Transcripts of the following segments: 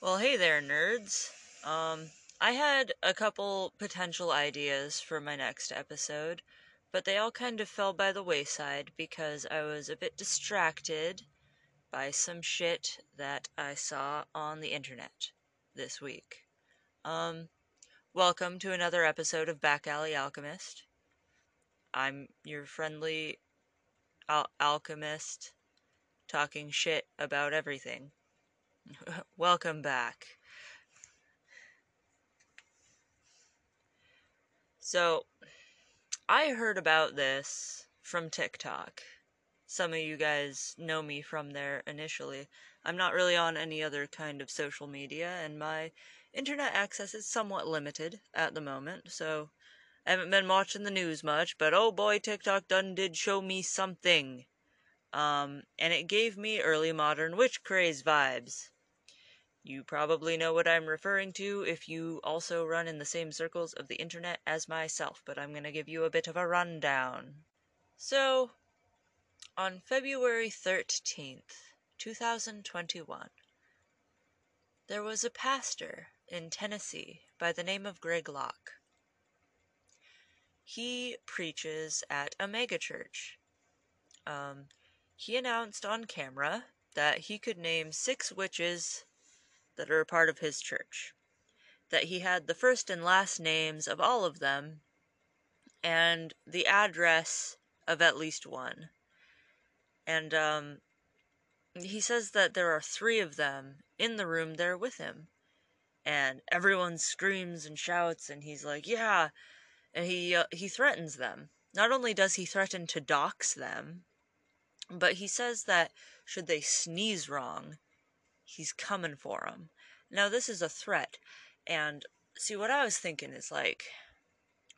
Well, hey there, nerds. Um, I had a couple potential ideas for my next episode, but they all kind of fell by the wayside because I was a bit distracted by some shit that I saw on the internet this week. Um, welcome to another episode of Back Alley Alchemist. I'm your friendly al- alchemist talking shit about everything. Welcome back. So, I heard about this from TikTok. Some of you guys know me from there initially. I'm not really on any other kind of social media, and my internet access is somewhat limited at the moment, so I haven't been watching the news much, but oh boy, TikTok done did show me something. Um, and it gave me early modern witch craze vibes. You probably know what I'm referring to if you also run in the same circles of the internet as myself, but I'm going to give you a bit of a rundown. So, on February 13th, 2021, there was a pastor in Tennessee by the name of Greg Locke. He preaches at a megachurch. Um, he announced on camera that he could name six witches that are a part of his church. That he had the first and last names of all of them, and the address of at least one. And um, he says that there are three of them in the room there with him. And everyone screams and shouts, and he's like, "Yeah!" And he uh, he threatens them. Not only does he threaten to dox them, but he says that should they sneeze wrong, he's coming for them. Now, this is a threat. And see, what I was thinking is like,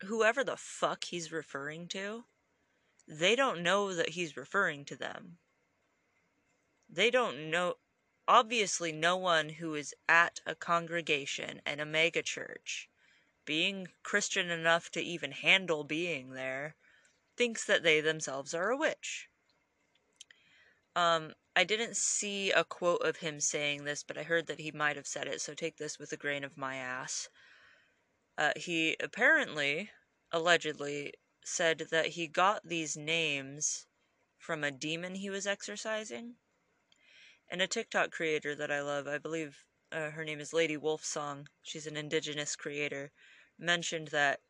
whoever the fuck he's referring to, they don't know that he's referring to them. They don't know. Obviously, no one who is at a congregation and a megachurch, being Christian enough to even handle being there, thinks that they themselves are a witch. Um, I didn't see a quote of him saying this, but I heard that he might have said it, so take this with a grain of my ass. Uh, he apparently, allegedly, said that he got these names from a demon he was exorcising. And a TikTok creator that I love, I believe uh, her name is Lady Wolfsong, she's an indigenous creator, mentioned that,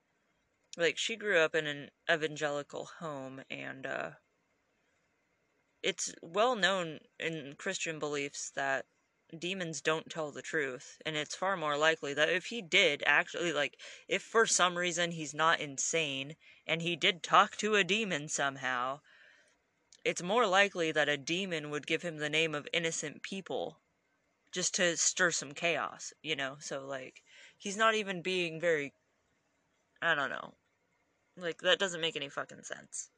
like, she grew up in an evangelical home and, uh, it's well known in Christian beliefs that demons don't tell the truth and it's far more likely that if he did actually like if for some reason he's not insane and he did talk to a demon somehow it's more likely that a demon would give him the name of innocent people just to stir some chaos you know? So like he's not even being very i don't know. Like that doesn't make any fucking sense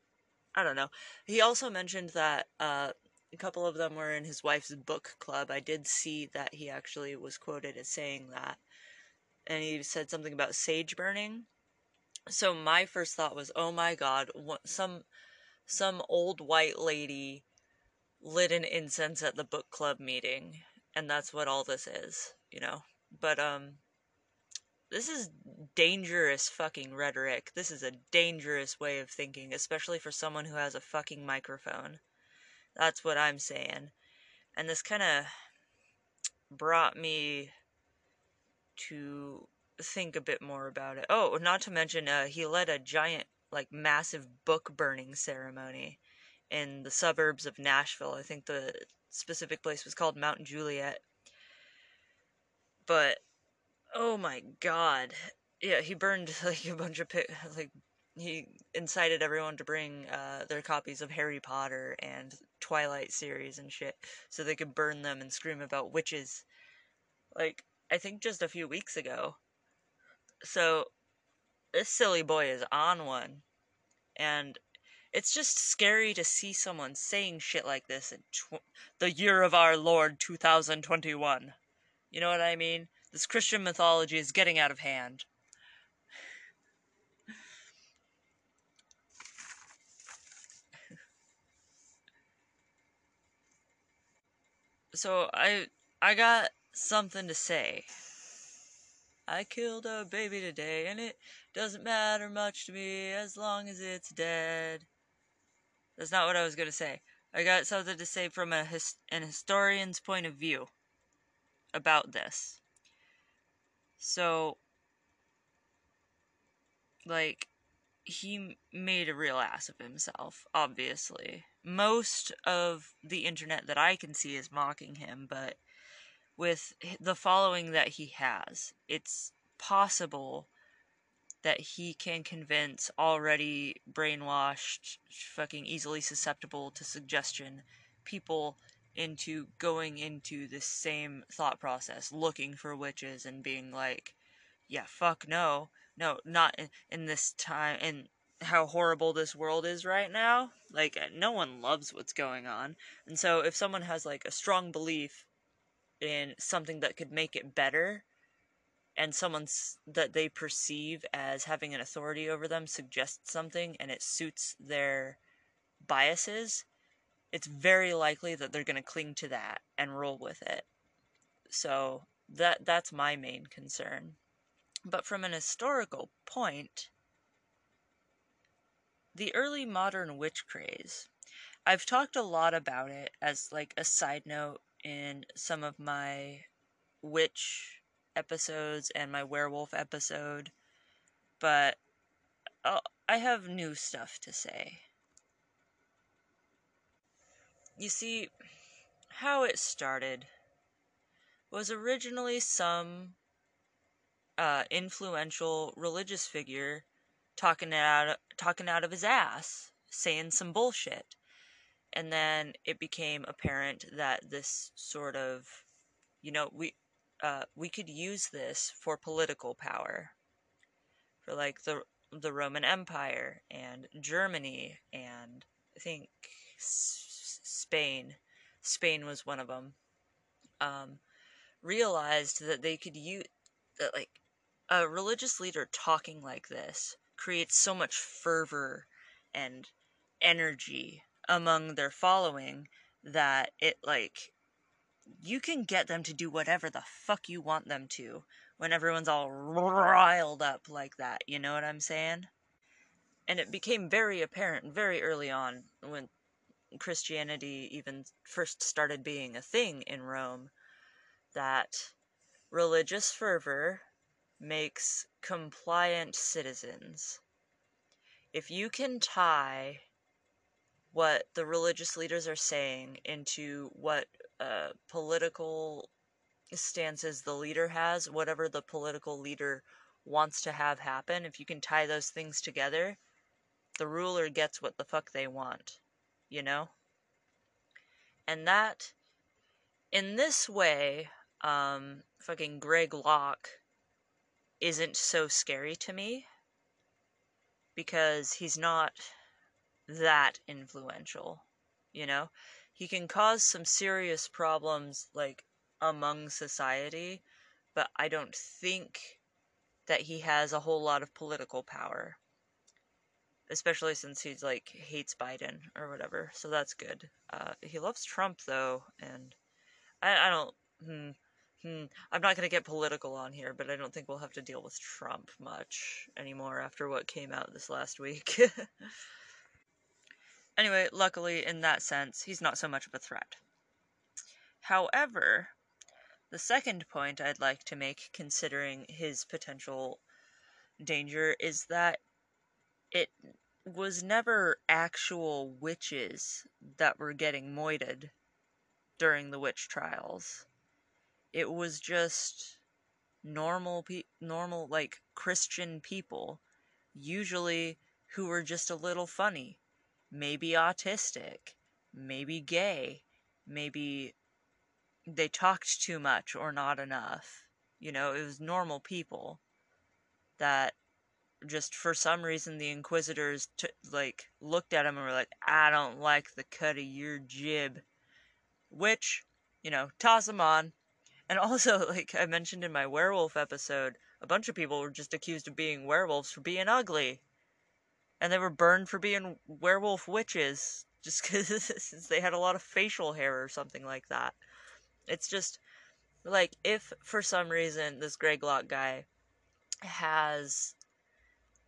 I don't know. He also mentioned that uh, a couple of them were in his wife's book club. I did see that he actually was quoted as saying that. And he said something about sage burning. So my first thought was, "Oh my god, some some old white lady lit an incense at the book club meeting, and that's what all this is, you know." But um this is dangerous fucking rhetoric. This is a dangerous way of thinking, especially for someone who has a fucking microphone. That's what I'm saying. And this kind of brought me to think a bit more about it. Oh, not to mention, uh, he led a giant, like, massive book burning ceremony in the suburbs of Nashville. I think the specific place was called Mount Juliet. But Oh my god. Yeah, he burned like a bunch of like he incited everyone to bring uh, their copies of Harry Potter and Twilight series and shit so they could burn them and scream about witches. Like I think just a few weeks ago. So this silly boy is on one. And it's just scary to see someone saying shit like this in the year of our Lord 2021. You know what I mean? This Christian mythology is getting out of hand. so I I got something to say. I killed a baby today, and it doesn't matter much to me as long as it's dead. That's not what I was going to say. I got something to say from a his- an historian's point of view about this. So, like, he made a real ass of himself, obviously. Most of the internet that I can see is mocking him, but with the following that he has, it's possible that he can convince already brainwashed, fucking easily susceptible to suggestion people into going into the same thought process, looking for witches and being like, yeah, fuck no. No, not in, in this time, in how horrible this world is right now. Like, uh, no one loves what's going on. And so, if someone has, like, a strong belief in something that could make it better, and someone that they perceive as having an authority over them suggests something and it suits their biases, it's very likely that they're going to cling to that and roll with it. So that that's my main concern. But from an historical point, the early modern witch craze, I've talked a lot about it as like a side note in some of my witch episodes and my werewolf episode, but I'll, I have new stuff to say. You see, how it started was originally some uh, influential religious figure talking out talking out of his ass, saying some bullshit, and then it became apparent that this sort of, you know, we uh, we could use this for political power, for like the the Roman Empire and Germany and I think Spain. Spain was one of them. Um, realized that they could use that like a religious leader talking like this creates so much fervor and energy among their following that it like you can get them to do whatever the fuck you want them to when everyone's all riled up like that. You know what I'm saying? And it became very apparent very early on when Christianity even first started being a thing in Rome that religious fervor makes compliant citizens. If you can tie what the religious leaders are saying into what uh, political stances the leader has, whatever the political leader wants to have happen, if you can tie those things together, the ruler gets what the fuck they want, you know? And that, in this way, um, fucking Greg Locke isn't so scary to me because he's not that influential, you know? He can cause some serious problems, like, among society, but I don't think that he has a whole lot of political power. Especially since he's, like, hates Biden or whatever, so that's good. Uh, he loves Trump, though, and I, I don't. Hmm, hmm, I'm not to get political on here, but I don't think we'll have to deal with Trump much anymore after what came out this last week. Anyway, luckily, in that sense, he's not so much of a threat. However, the second point I'd like to make, considering his potential danger, is that it was never actual witches that were getting moited during the witch trials. It was just normal pe- normal like Christian people, usually who were just a little funny maybe autistic, maybe gay, maybe they talked too much or not enough. You know, it was normal people that just for some reason the inquisitors t- like looked at him and were like, "I don't like the cut of your jib," which you know, toss him on. And also, like I mentioned in my werewolf episode, a bunch of people were just accused of being werewolves for being ugly and they were burned for being werewolf witches just because they had a lot of facial hair or something like that. It's just like if for some reason this Greg Locke guy has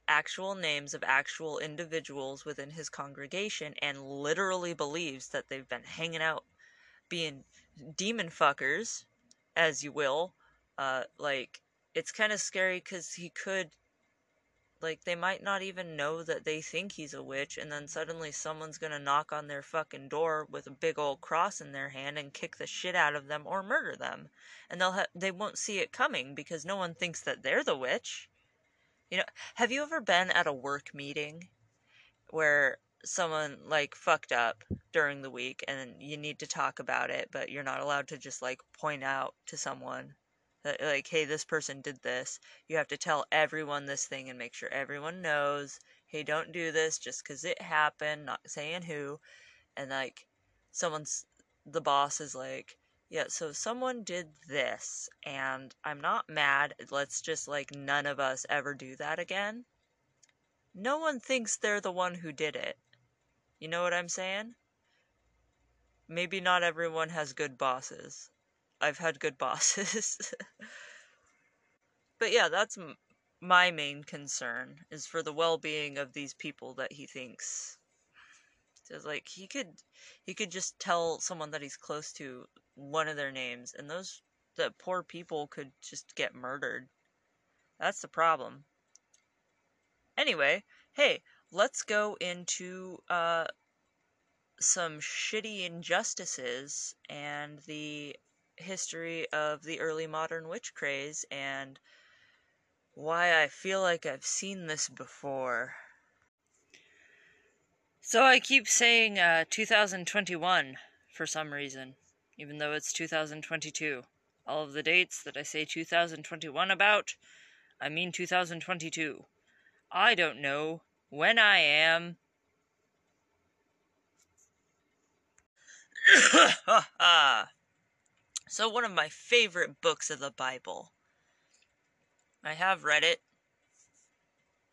actual names of actual individuals within his congregation and literally believes that they've been hanging out being demon fuckers, as you will, uh, like it's kind of scary because he could like they might not even know that they think he's a witch and then suddenly someone's gonna knock on their fucking door with a big old cross in their hand and kick the shit out of them or murder them. And they'll ha- they won't see it coming because no one thinks that they're the witch you know have you ever been at a work meeting where someone like fucked up during the week and you need to talk about it but you're not allowed to just like point out to someone that like hey this person did this. You have to tell everyone this thing and make sure everyone knows hey don't do this just because it happened not saying who and like someone's the boss is like yeah so someone did this and i'm not mad let's just like none of us ever do that again no one thinks they're the one who did it you know what i'm saying maybe not everyone has good bosses I've had good bosses. but yeah, that's my main concern is for the well-being of these people that he thinks. So like he could he could just tell someone that he's close to one of their names and those the poor people could just get murdered. That's the problem. Anyway, hey, let's go into uh some shitty injustices and the history of the early modern witch craze and why I feel like I've seen this before. So I keep saying uh, 2021 for some reason, even though it's 2022. All of the dates that I say 2021 about, I mean 2022. I don't know when I am. So, one of my favorite books of the Bible. I have read it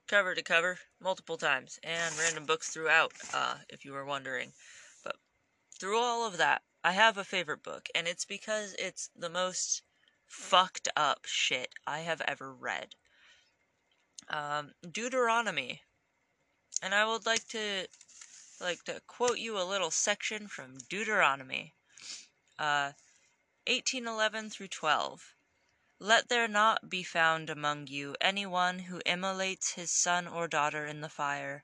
cover to cover multiple times and random books throughout, uh, if you were wondering. But through all of that, I have a favorite book, and it's because it's the most fucked up shit I have ever read. Um, Deuteronomy. And I would like to like to quote you a little section from Deuteronomy. Uh, 1811 through 12. Let there not be found among you any one who immolates his son or daughter in the fire,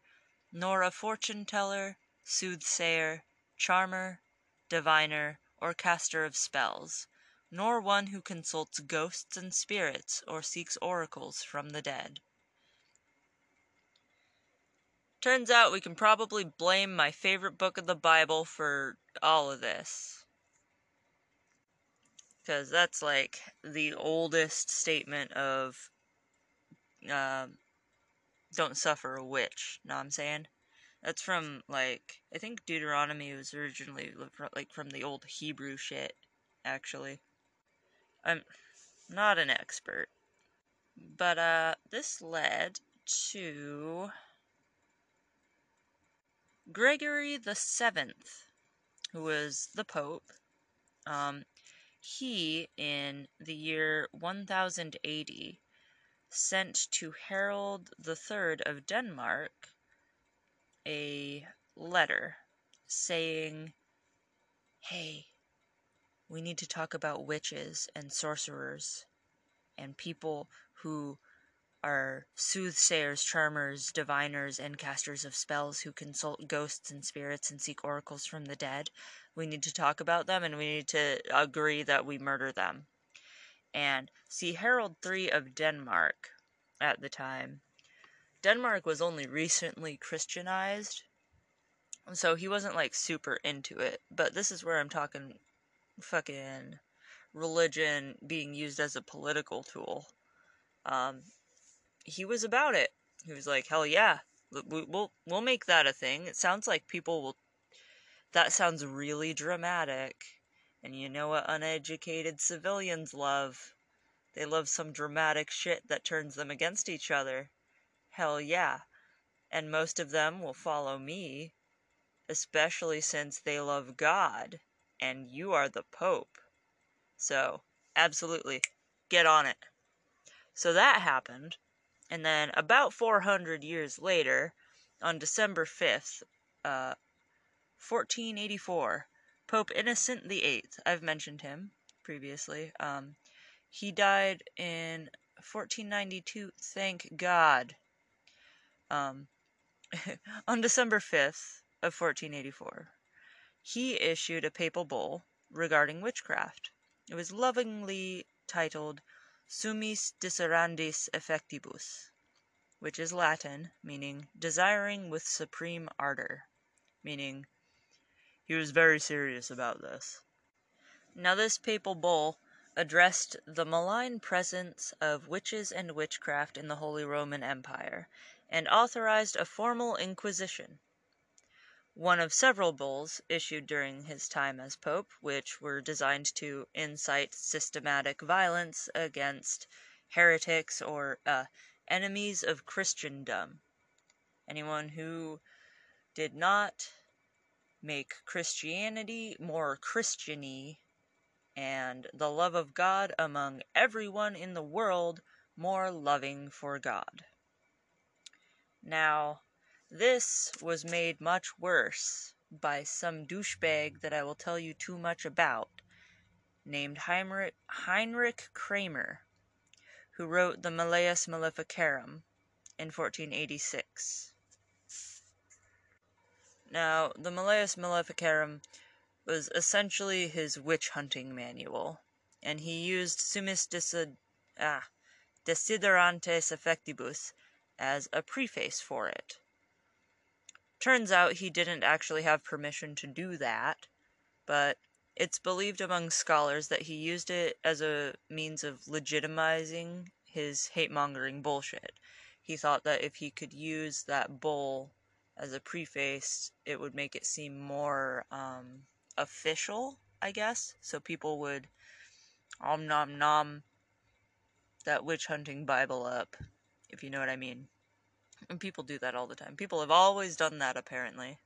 nor a fortune teller, soothsayer, charmer, diviner, or caster of spells, nor one who consults ghosts and spirits, or seeks oracles from the dead. Turns out we can probably blame my favorite book of the Bible for all of this because that's like the oldest statement of uh, don't suffer a witch. Know what I'm saying? That's from like I think Deuteronomy was originally like from the old Hebrew shit. Actually, I'm not an expert, but uh, this led to Gregory the Seventh, who was the Pope. Um, he, in the year 1080, sent to Harold III of Denmark a letter saying, Hey, we need to talk about witches and sorcerers and people who are soothsayers, charmers, diviners, and casters of spells who consult ghosts and spirits and seek oracles from the dead. We need to talk about them and we need to agree that we murder them. And see, Harold III of Denmark at the time, Denmark was only recently Christianized, so he wasn't like super into it. But this is where I'm talking fucking religion being used as a political tool. Um, he was about it. He was like, "Hell yeah, we'll we'll make that a thing." It sounds like people will. That sounds really dramatic, and you know what uneducated civilians love? They love some dramatic shit that turns them against each other. Hell yeah, and most of them will follow me, especially since they love God, and you are the Pope. So, absolutely, get on it. So that happened, and then about 400 years later, on December 5th, uh, 1484, Pope Innocent VIII, I've mentioned him previously, um, he died in 1492, thank God. Um, on December 5th of 1484, he issued a papal bull regarding witchcraft. It was lovingly titled Summis Desiderantes Effectibus, which is Latin, meaning desiring with supreme ardor, meaning he was very serious about this. Now, this papal bull addressed the malign presence of witches and witchcraft in the Holy Roman Empire, and authorized a formal inquisition one of several bulls issued during his time as pope, which were designed to incite systematic violence against heretics or uh, enemies of Christendom. Anyone who did not make Christianity more Christiany and the love of God among everyone in the world more loving for God. Now, this was made much worse by some douchebag that I will tell you too much about, named Heinrich, Heinrich Kramer, who wrote the Malleus Maleficarum in 1486. Now, the Malleus Maleficarum was essentially his witch hunting manual, and he used Summis ah, Desiderantes Effectibus as a preface for it. Turns out he didn't actually have permission to do that, but it's believed among scholars that he used it as a means of legitimizing his hate mongering bullshit. He thought that if he could use that bull as a preface, it would make it seem more um, official, I guess. So people would om nom nom that witch hunting Bible up, if you know what I mean. And people do that all the time. People have always done that, apparently.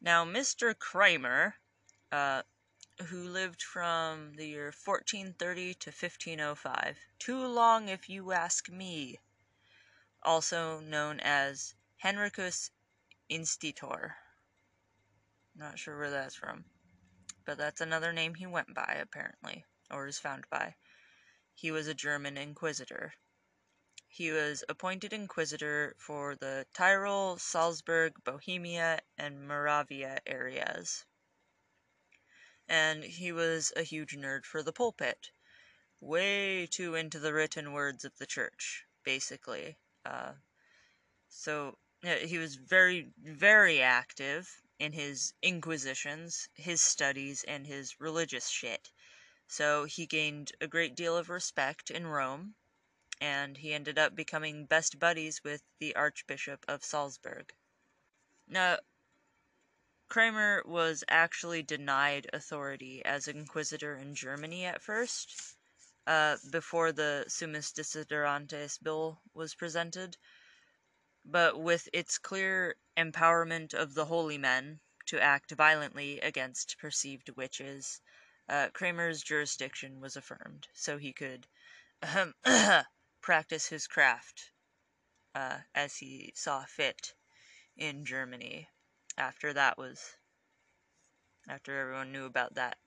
Now, Mr. Kramer, uh, who lived from the year 1430 to 1505, too long if you ask me, also known as Henricus Institor. Not sure where that's from, but that's another name he went by, apparently, or is found by. He was a German inquisitor. He was appointed inquisitor for the Tyrol, Salzburg, Bohemia, and Moravia areas. And he was a huge nerd for the pulpit. Way too into the written words of the church, basically. Uh, so he was very, very active in his inquisitions, his studies, and his religious shit. So he gained a great deal of respect in Rome and he ended up becoming best buddies with the Archbishop of Salzburg. Now, Kramer was actually denied authority as inquisitor in Germany at first, uh, before the Summis Desiderantes bill was presented, but with its clear empowerment of the holy men to act violently against perceived witches, uh, Kramer's jurisdiction was affirmed, so he could practice his craft uh, as he saw fit in Germany. After that was, after everyone knew about that,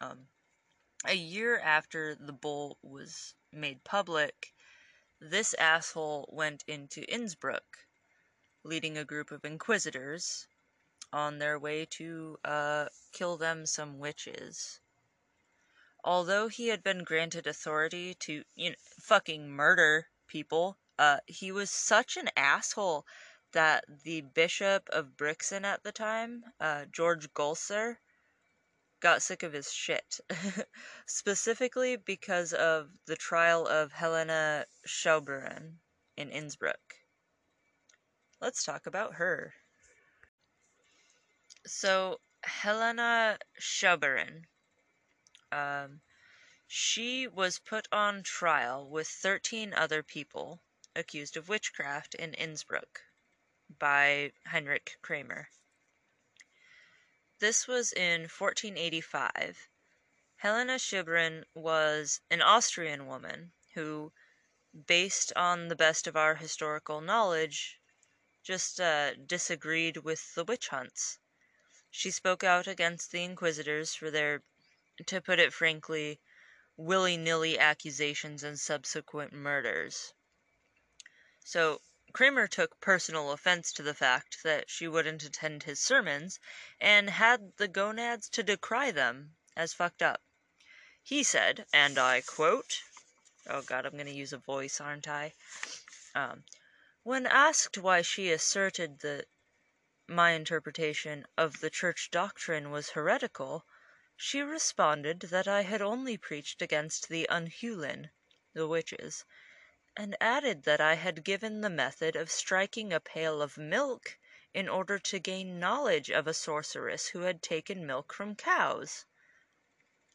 um, a year after the bull was made public, this asshole went into Innsbruck, leading a group of inquisitors on their way to uh, kill them some witches although he had been granted authority to, you know, fucking murder people, uh, he was such an asshole that the Bishop of Brixen at the time, uh, George Gulser, got sick of his shit. Specifically because of the trial of Helena Scheuberin in Innsbruck. Let's talk about her. So, Helena Scheuberin um, she was put on trial with 13 other people accused of witchcraft in Innsbruck by Heinrich Kramer. This was in 1485, Helena Scheuberin was an Austrian woman who, based on the best of our historical knowledge, just uh, disagreed with the witch hunts. She spoke out against the inquisitors for their, to put it frankly, willy nilly accusations and subsequent murders. So Kramer took personal offense to the fact that she wouldn't attend his sermons and had the gonads to decry them as fucked up. He said, and I quote, oh god, I'm going to use a voice, aren't I? Um, when asked why she asserted that my interpretation of the church doctrine was heretical, she responded that I had only preached against the Unhulin, the witches, and added that I had given the method of striking a pail of milk in order to gain knowledge of a sorceress who had taken milk from cows.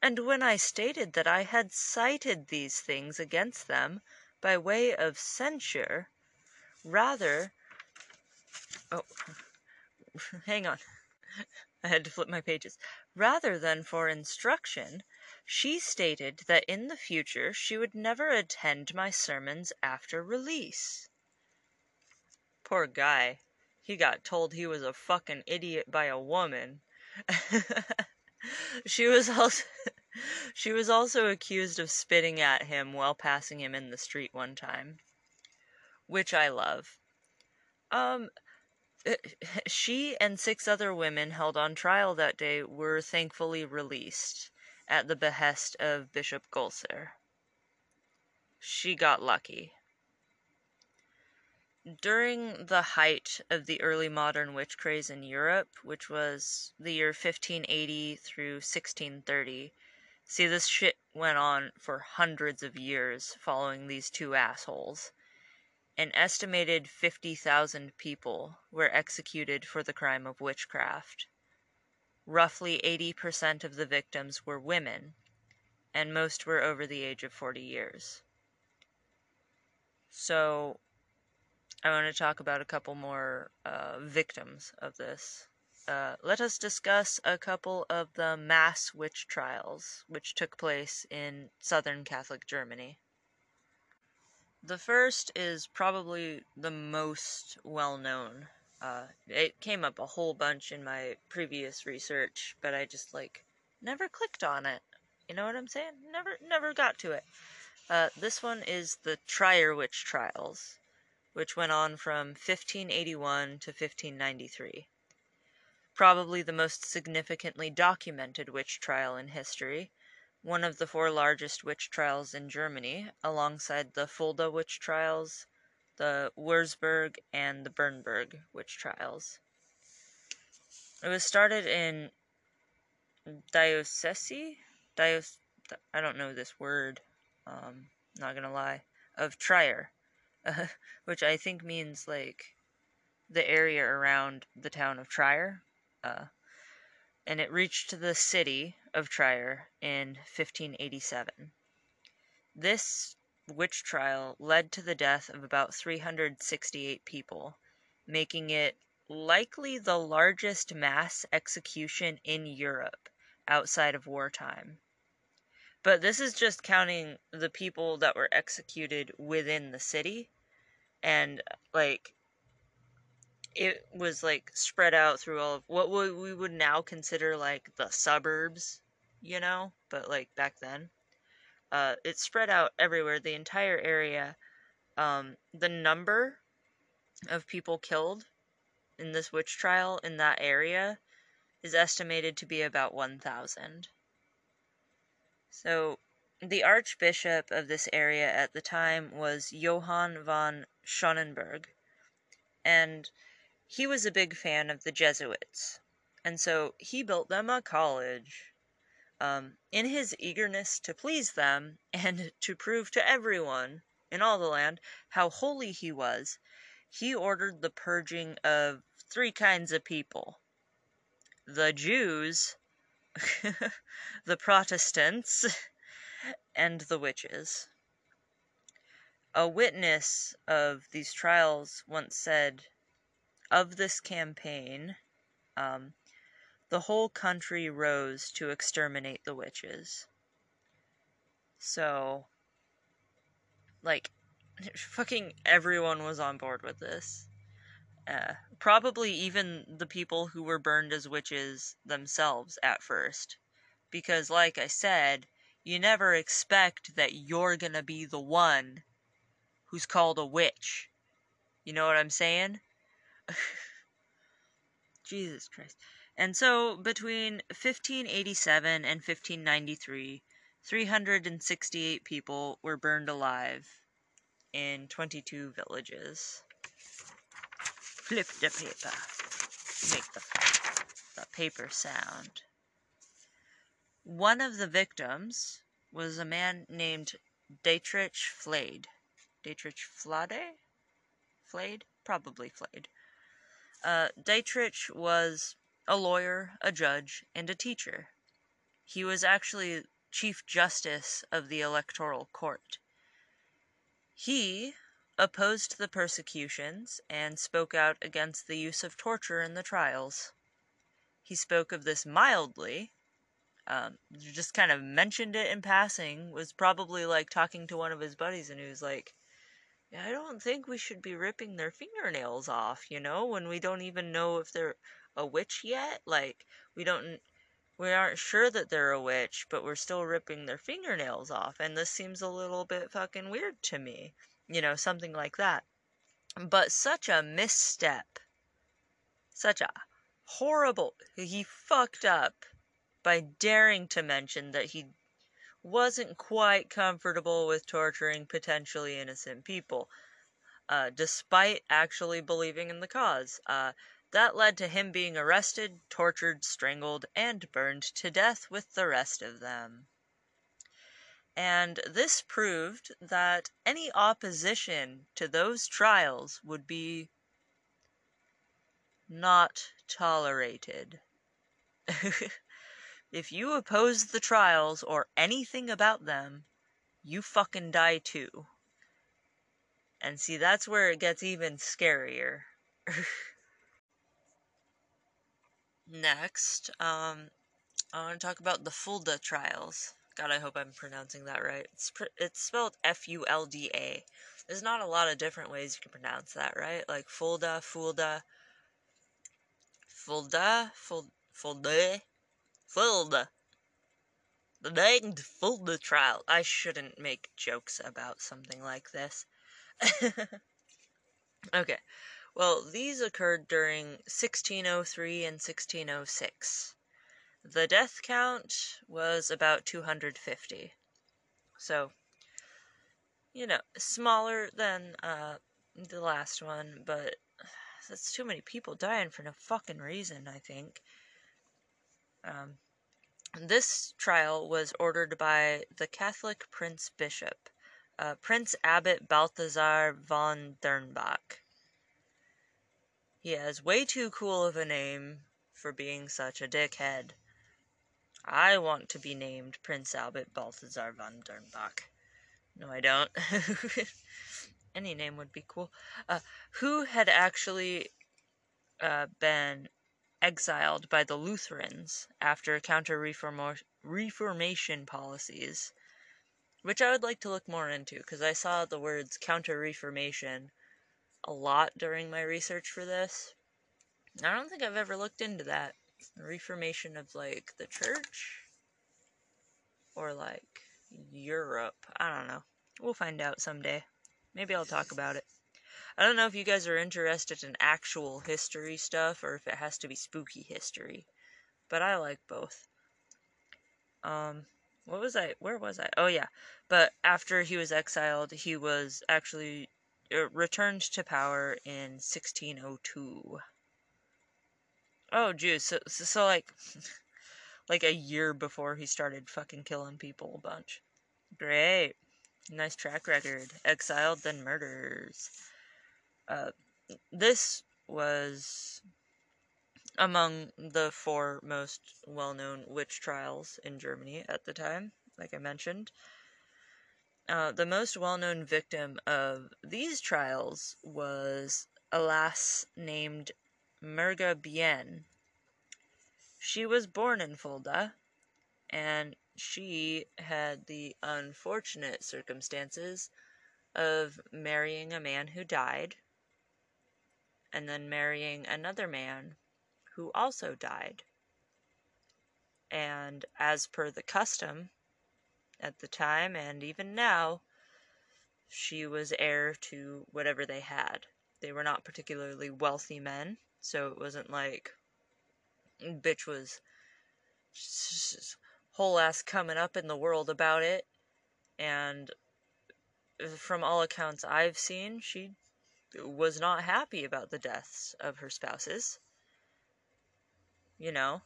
And when I stated that I had cited these things against them by way of censure, rather oh hang on. I had to flip my pages. Rather than for instruction, she stated that in the future she would never attend my sermons after release. Poor guy. He got told he was a fucking idiot by a woman. she was also she was also accused of spitting at him while passing him in the street one time, which I love. Um Eh, she and six other women held on trial that day were thankfully released at the behest of Bishop Gulser. She got lucky. During the height of the early modern witch craze in Europe, which was the year 1580 through 1630, see, this shit went on for hundreds of years following these two assholes. An estimated 50,000 people were executed for the crime of witchcraft. Roughly 80% of the victims were women, and most were over the age of 40 years. So, I want to talk about a couple more uh, victims of this. Uh, let us discuss a couple of the mass witch trials which took place in southern Catholic Germany. The first is probably the most well known uh, it came up a whole bunch in my previous research, but I just like never clicked on it. You know what I'm saying? Never, never got to it. Uh, this one is the Trier witch trials, which went on from 1581 to 1593. Probably the most significantly documented witch trial in history, one of the four largest witch trials in Germany, alongside the Fulda witch trials, the Wurzburg and the Bamberg witch trials. It was started in diocese, diocese, I don't know this word, um, not gonna lie, of Trier, uh, which I think means like the area around the town of Trier, uh, and it reached the city of Trier in 1587. This witch trial led to the death of about 368 people, making it likely the largest mass execution in Europe outside of wartime. But this is just counting the people that were executed within the city. And, like, it was, like, spread out through all of what we would now consider, like, the suburbs, you know? But, like, back then. Uh, it's spread out everywhere, the entire area. Um, the number of people killed in this witch trial in that area is estimated to be about 1,000. So, the archbishop of this area at the time was Johann von Schonenberg, and he was a big fan of the Jesuits, and so he built them a college. Um, in his eagerness to please them, and to prove to everyone in all the land how holy he was, he ordered the purging of three kinds of people the Jews, the Protestants, and the witches. A witness of these trials once said of this campaign, um, the whole country rose to exterminate the witches. So, like, fucking everyone was on board with this. Uh, probably even the people who were burned as witches themselves at first. Because, like I said, you never expect that you're gonna be the one who's called a witch. You know what I'm saying? Jesus Christ. And so, between 1587 and 1593, 368 people were burned alive in 22 villages. Flip the paper. Make the, the paper sound. One of the victims was a man named Dietrich Flade. Dietrich Flade? Flade? Probably Flade. Uh, Dietrich was a lawyer, a judge, and a teacher. He was actually Chief Justice of the Electoral Court. He opposed the persecutions and spoke out against the use of torture in the trials. He spoke of this mildly, um, just kind of mentioned it in passing, was probably like talking to one of his buddies, and he was like, I don't think we should be ripping their fingernails off, you know, when we don't even know if they're a witch yet. Like, we don't, we aren't sure that they're a witch, but we're still ripping their fingernails off, and this seems a little bit fucking weird to me. You know, something like that. But such a misstep. Such a horrible. He fucked up by daring to mention that he wasn't quite comfortable with torturing potentially innocent people, uh, despite actually believing in the cause. Uh, that led to him being arrested, tortured, strangled, and burned to death with the rest of them. And this proved that any opposition to those trials would be not tolerated. if you oppose the trials or anything about them, you fucking die too. And see, that's where it gets even scarier. Next, um, I want to talk about the Fulda trials. God, I hope I'm pronouncing that right. It's pr- it's spelled F U L D A. There's not a lot of different ways you can pronounce that, right? Like Fulda, Fulda, Fulda, Fulda, Fulda, Fulda. The danged Fulda trial. I shouldn't make jokes about something like this. okay. Well, these occurred during 1603 and 1606. The death count was about 250. So, you know, smaller than uh, the last one, but that's too many people dying for no fucking reason, I think. Um, this trial was ordered by the Catholic Prince Bishop, uh, Prince Abbot Balthazar von Dernbach. He has way too cool of a name for being such a dickhead. I want to be named Prince Albert Balthazar von Dernbach. No, I don't. Any name would be cool. Uh, who had actually uh, been exiled by the Lutherans after counter reformation policies, which I would like to look more into because I saw the words counter reformation a lot during my research for this. I don't think I've ever looked into that. Reformation of like the church or like Europe. I don't know. We'll find out someday. Maybe I'll talk about it. I don't know if you guys are interested in actual history stuff or if it has to be spooky history. But I like both. Um what was I where was I? Oh yeah. But after he was exiled, he was actually uh, returned to power in 1602. Oh, geez. So, so, so, like, like a year before he started fucking killing people a bunch. Great. Nice track record. Exiled, then murders. Uh, this was among the four most well known witch trials in Germany at the time, like I mentioned. Uh, the most well known victim of these trials was a lass named Merga Bien. She was born in Fulda, and she had the unfortunate circumstances of marrying a man who died and then marrying another man who also died. And as per the custom at the time and even now, she was heir to whatever they had. They were not particularly wealthy men, so it wasn't like bitch was whole ass coming up in the world about it. And from all accounts I've seen, she was not happy about the deaths of her spouses. You know?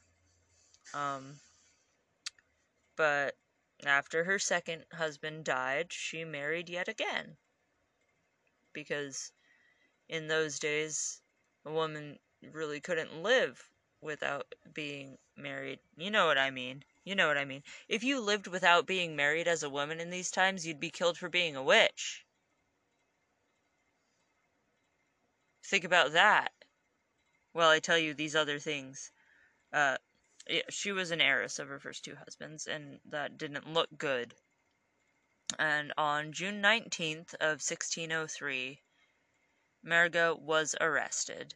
Um, but after her second husband died, she married yet again. Because in those days, a woman really couldn't live without being married. You know what I mean. You know what I mean. If you lived without being married as a woman in these times, you'd be killed for being a witch. Think about that. Well, I tell you these other things. Uh, she was an heiress of her first two husbands, and that didn't look good. And on June 19th of 1603, Merga was arrested.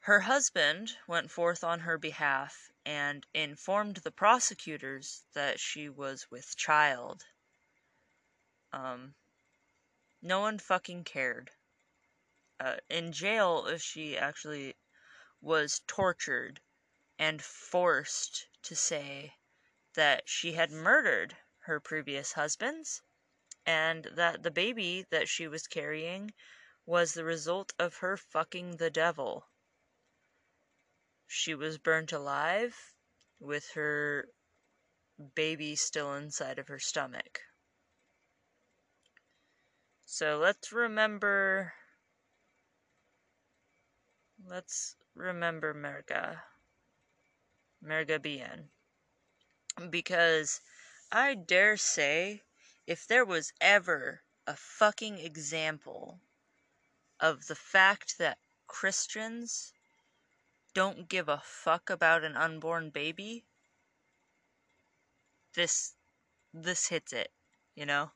Her husband went forth on her behalf and informed the prosecutors that she was with child. Um, no one fucking cared uh, in jail, uh, she actually was tortured and forced to say that she had murdered her previous husbands and that the baby that she was carrying was the result of her fucking the devil. She was burnt alive with her baby still inside of her stomach. So let's remember Let's remember Merga. Merga Bien. Because I dare say, if there was ever a fucking example of the fact that Christians don't give a fuck about an unborn baby, this this hits it, you know?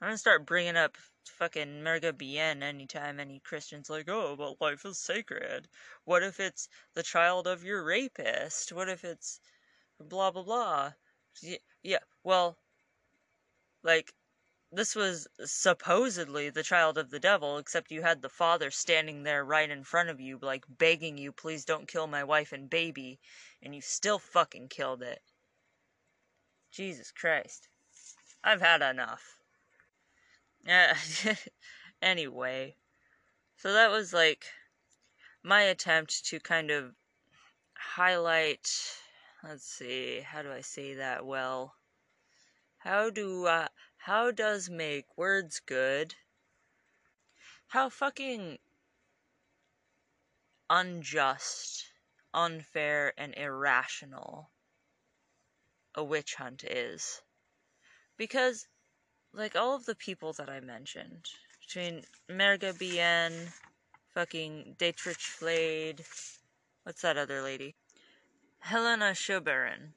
I'm gonna start bringing up fucking Merga Bien anytime any Christian's like, oh, but life is sacred. What if it's the child of your rapist? What if it's blah blah blah? Yeah, well, like, this was supposedly the child of the devil, except you had the father standing there right in front of you, like, begging you, please don't kill my wife and baby, and you still fucking killed it. Jesus Christ. I've had enough. Anyway, so that was like my attempt to kind of highlight. Let's see, how do I say that well? How do uh, how does make words good? How fucking unjust, unfair, and irrational a witch hunt is. Because like all of the people that I mentioned, between Merga Bien, fucking Dietrich Flade, what's that other lady? Helena Scheuberin.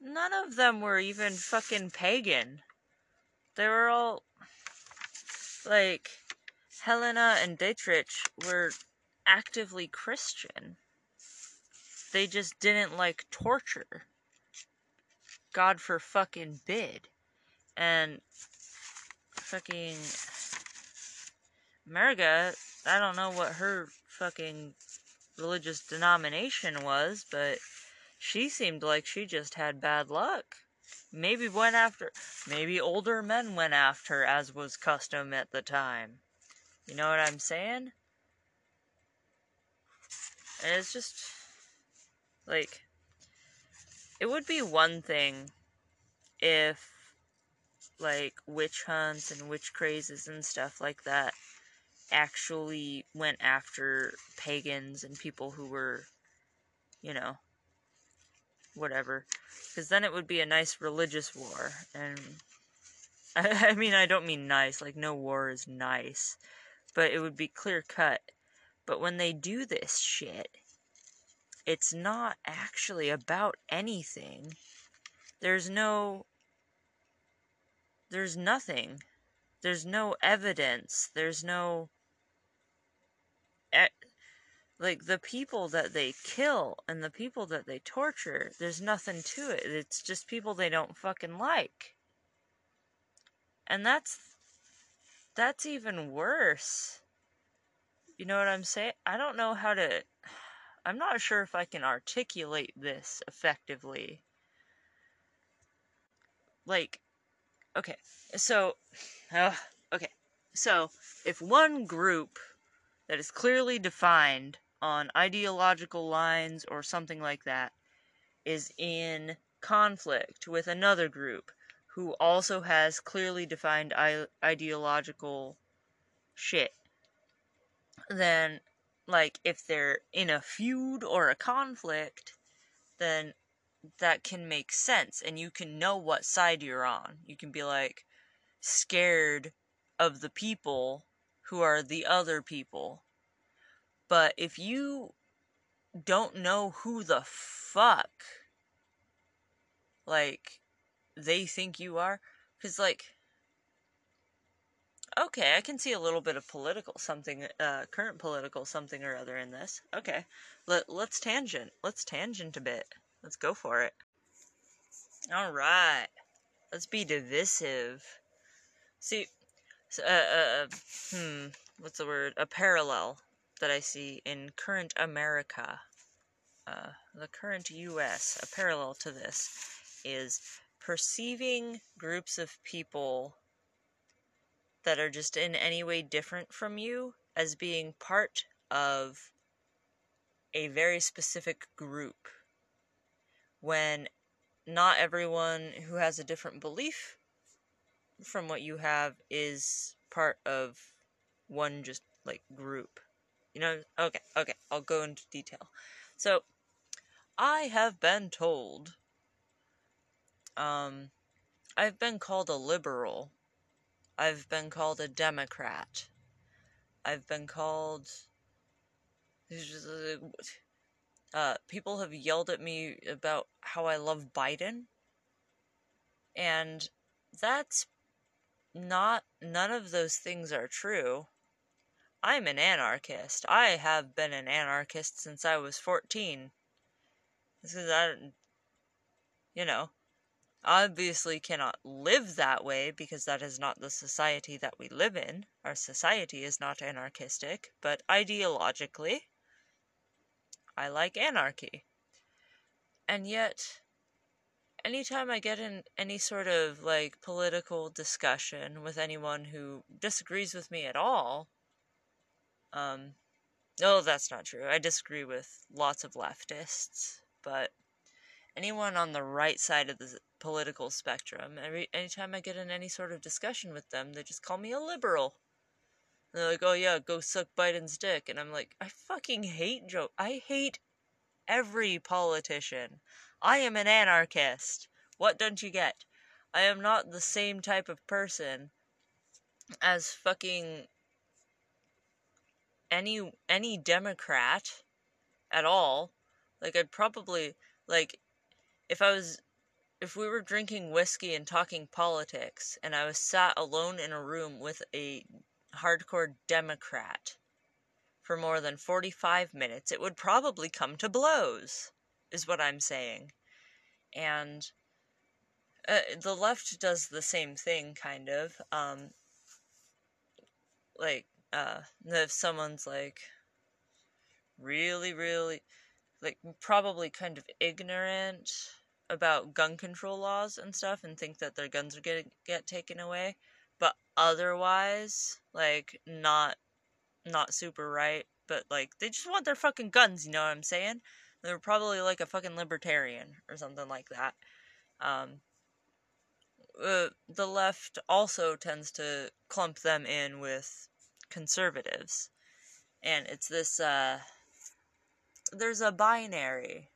None of them were even fucking pagan. They were all like Helena and Dietrich were actively Christian. They just didn't like torture. God for fucking bid. And fucking Merga, I don't know what her fucking religious denomination was, but she seemed like she just had bad luck. Maybe went after, maybe older men went after, as was custom at the time. You know what I'm saying? And it's just, like, it would be one thing if like witch hunts and witch crazes and stuff like that actually went after pagans and people who were, you know, whatever. Because then it would be a nice religious war. And I, I mean, I don't mean nice, like, no war is nice. But it would be clear cut. But when they do this shit, it's not actually about anything. There's no there's nothing. There's no evidence. There's no like the people that they kill and the people that they torture, there's nothing to it. It's just people they don't fucking like. And that's that's even worse. You know what I'm saying? I don't know how to I'm not sure if I can articulate this effectively. Like okay. So uh, okay. So if one group that is clearly defined on ideological lines or something like that is in conflict with another group who also has clearly defined ideological shit, then, like, if they're in a feud or a conflict, then that can make sense and you can know what side you're on. You can be like scared of the people who are the other people. But if you don't know who the fuck like they think you are cuz like okay, I can see a little bit of political something uh current political something or other in this. Okay. Let let's tangent. Let's tangent a bit. Let's go for it. All right. Let's be divisive. See, uh, uh, hmm, what's the word? A parallel that I see in current America, uh, the current U.S., a parallel to this is perceiving groups of people that are just in any way different from you as being part of a very specific group when not everyone who has a different belief from what you have is part of one just like group. You know, okay, okay, I'll go into detail. So, I have been told, um, I've been called a liberal. I've been called a Democrat. I've been called. Uh, people have yelled at me about how I love Biden. And that's not, none of those things are true. I'm an anarchist. I have been an anarchist since I was 14. This is, I, you know, obviously cannot live that way because that is not the society that we live in. Our society is not anarchistic, but ideologically, I like anarchy. And yet, anytime I get in any sort of like political discussion with anyone who disagrees with me at all, um, no, that's not true. I disagree with lots of leftists, but anyone on the right side of the political spectrum, every anytime I get in any sort of discussion with them, they just call me a liberal. And they're like, "Oh yeah, go suck Biden's dick," and I'm like, "I fucking hate Joe. I hate every politician. I am an anarchist. What don't you get? I am not the same type of person as fucking any any Democrat at all. Like I'd probably like if I was if we were drinking whiskey and talking politics and I was sat alone in a room with a hardcore Democrat for more than 45 minutes, it would probably come to blows, is what I'm saying. And uh, the left does the same thing, kind of. Um, like, uh, if someone's like really, really, like, probably kind of ignorant about gun control laws and stuff and think that their guns are gonna get taken away, but otherwise, like, not, not super right, but like, they just want their fucking guns, you know what I'm saying? They're probably like a fucking libertarian or something like that. Um, uh, the left also tends to clump them in with conservatives. And it's this, uh, there's a binary.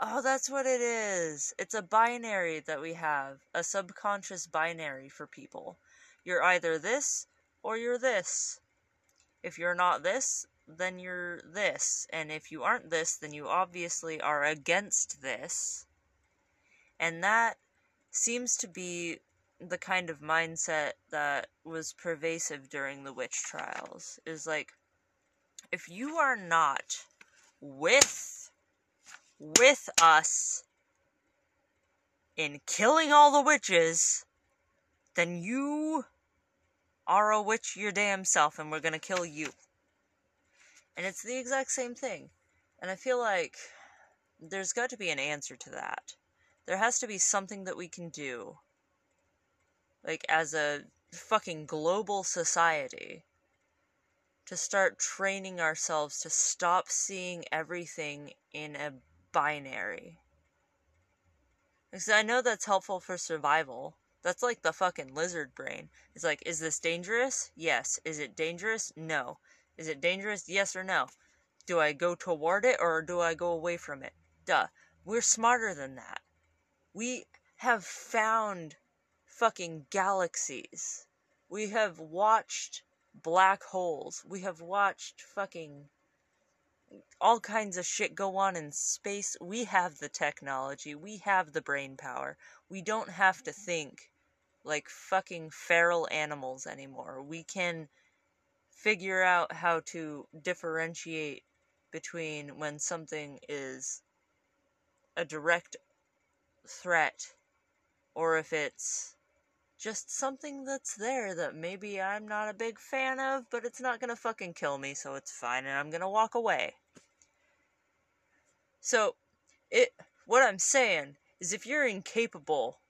Oh, that's what it is. It's a binary that we have, a subconscious binary for people. You're either this or you're this. If you're not this, then you're this. And if you aren't this, then you obviously are against this. And that seems to be the kind of mindset that was pervasive during the witch trials. Is like, if you are not with with us in killing all the witches, then you are a witch your damn self and we're gonna kill you. And it's the exact same thing. And I feel like there's got to be an answer to that. There has to be something that we can do. Like, as a fucking global society, to start training ourselves to stop seeing everything in a binary. Because I know that's helpful for survival. That's like the fucking lizard brain. It's like, is this dangerous? Yes. Is it dangerous? No. Is it dangerous? Yes or no? Do I go toward it or do I go away from it? Duh. We're smarter than that. We have found fucking galaxies. We have watched black holes. We have watched fucking all kinds of shit go on in space. We have the technology. We have the brain power. We don't have to mm-hmm. think like fucking feral animals anymore. We can figure out how to differentiate between when something is a direct threat or if it's just something that's there that maybe I'm not a big fan of, but it's not gonna fucking kill me, so it's fine, and I'm gonna walk away. So, it what I'm saying is if you're incapable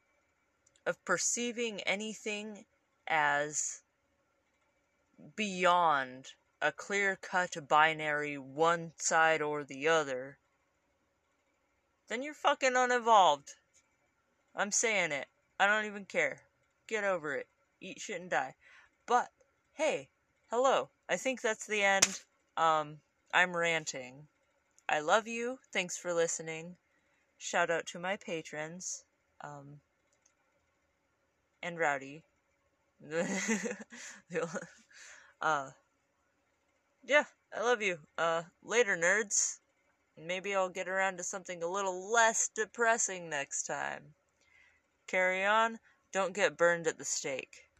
of perceiving anything as beyond a clear cut binary one side or the other, then you're fucking unevolved. I'm saying it. I don't even care. Get over it. Eat shit and die. But, hey, hello. I think that's the end. Um, I'm ranting. I love you. Thanks for listening. Shout out to my patrons. Um, and Rowdy. uh, yeah, I love you. Uh, later, nerds. Maybe I'll get around to something a little less depressing next time. Carry on. Don't get burned at the stake.